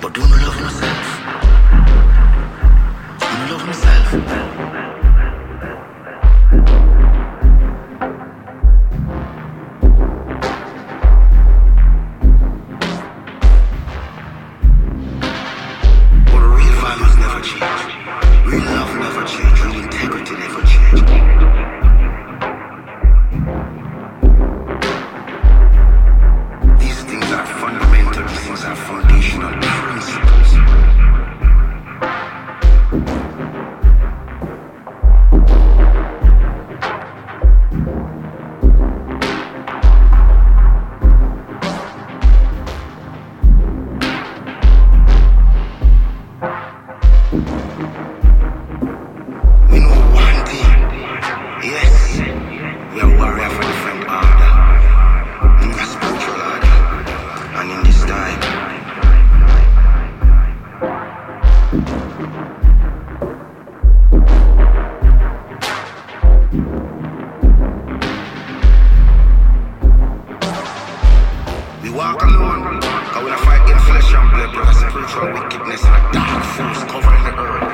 but do not from wickedness and a dark force covering the earth.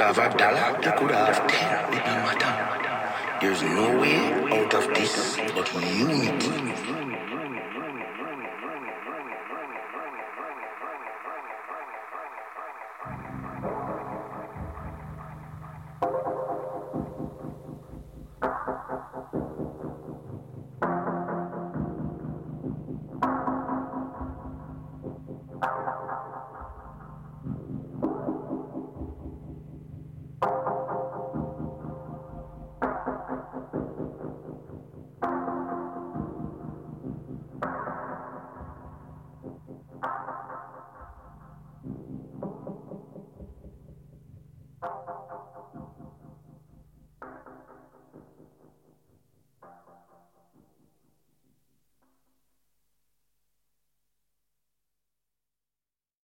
Have a dollar, you could have ten, it don't matter. There's no way out of this but unity.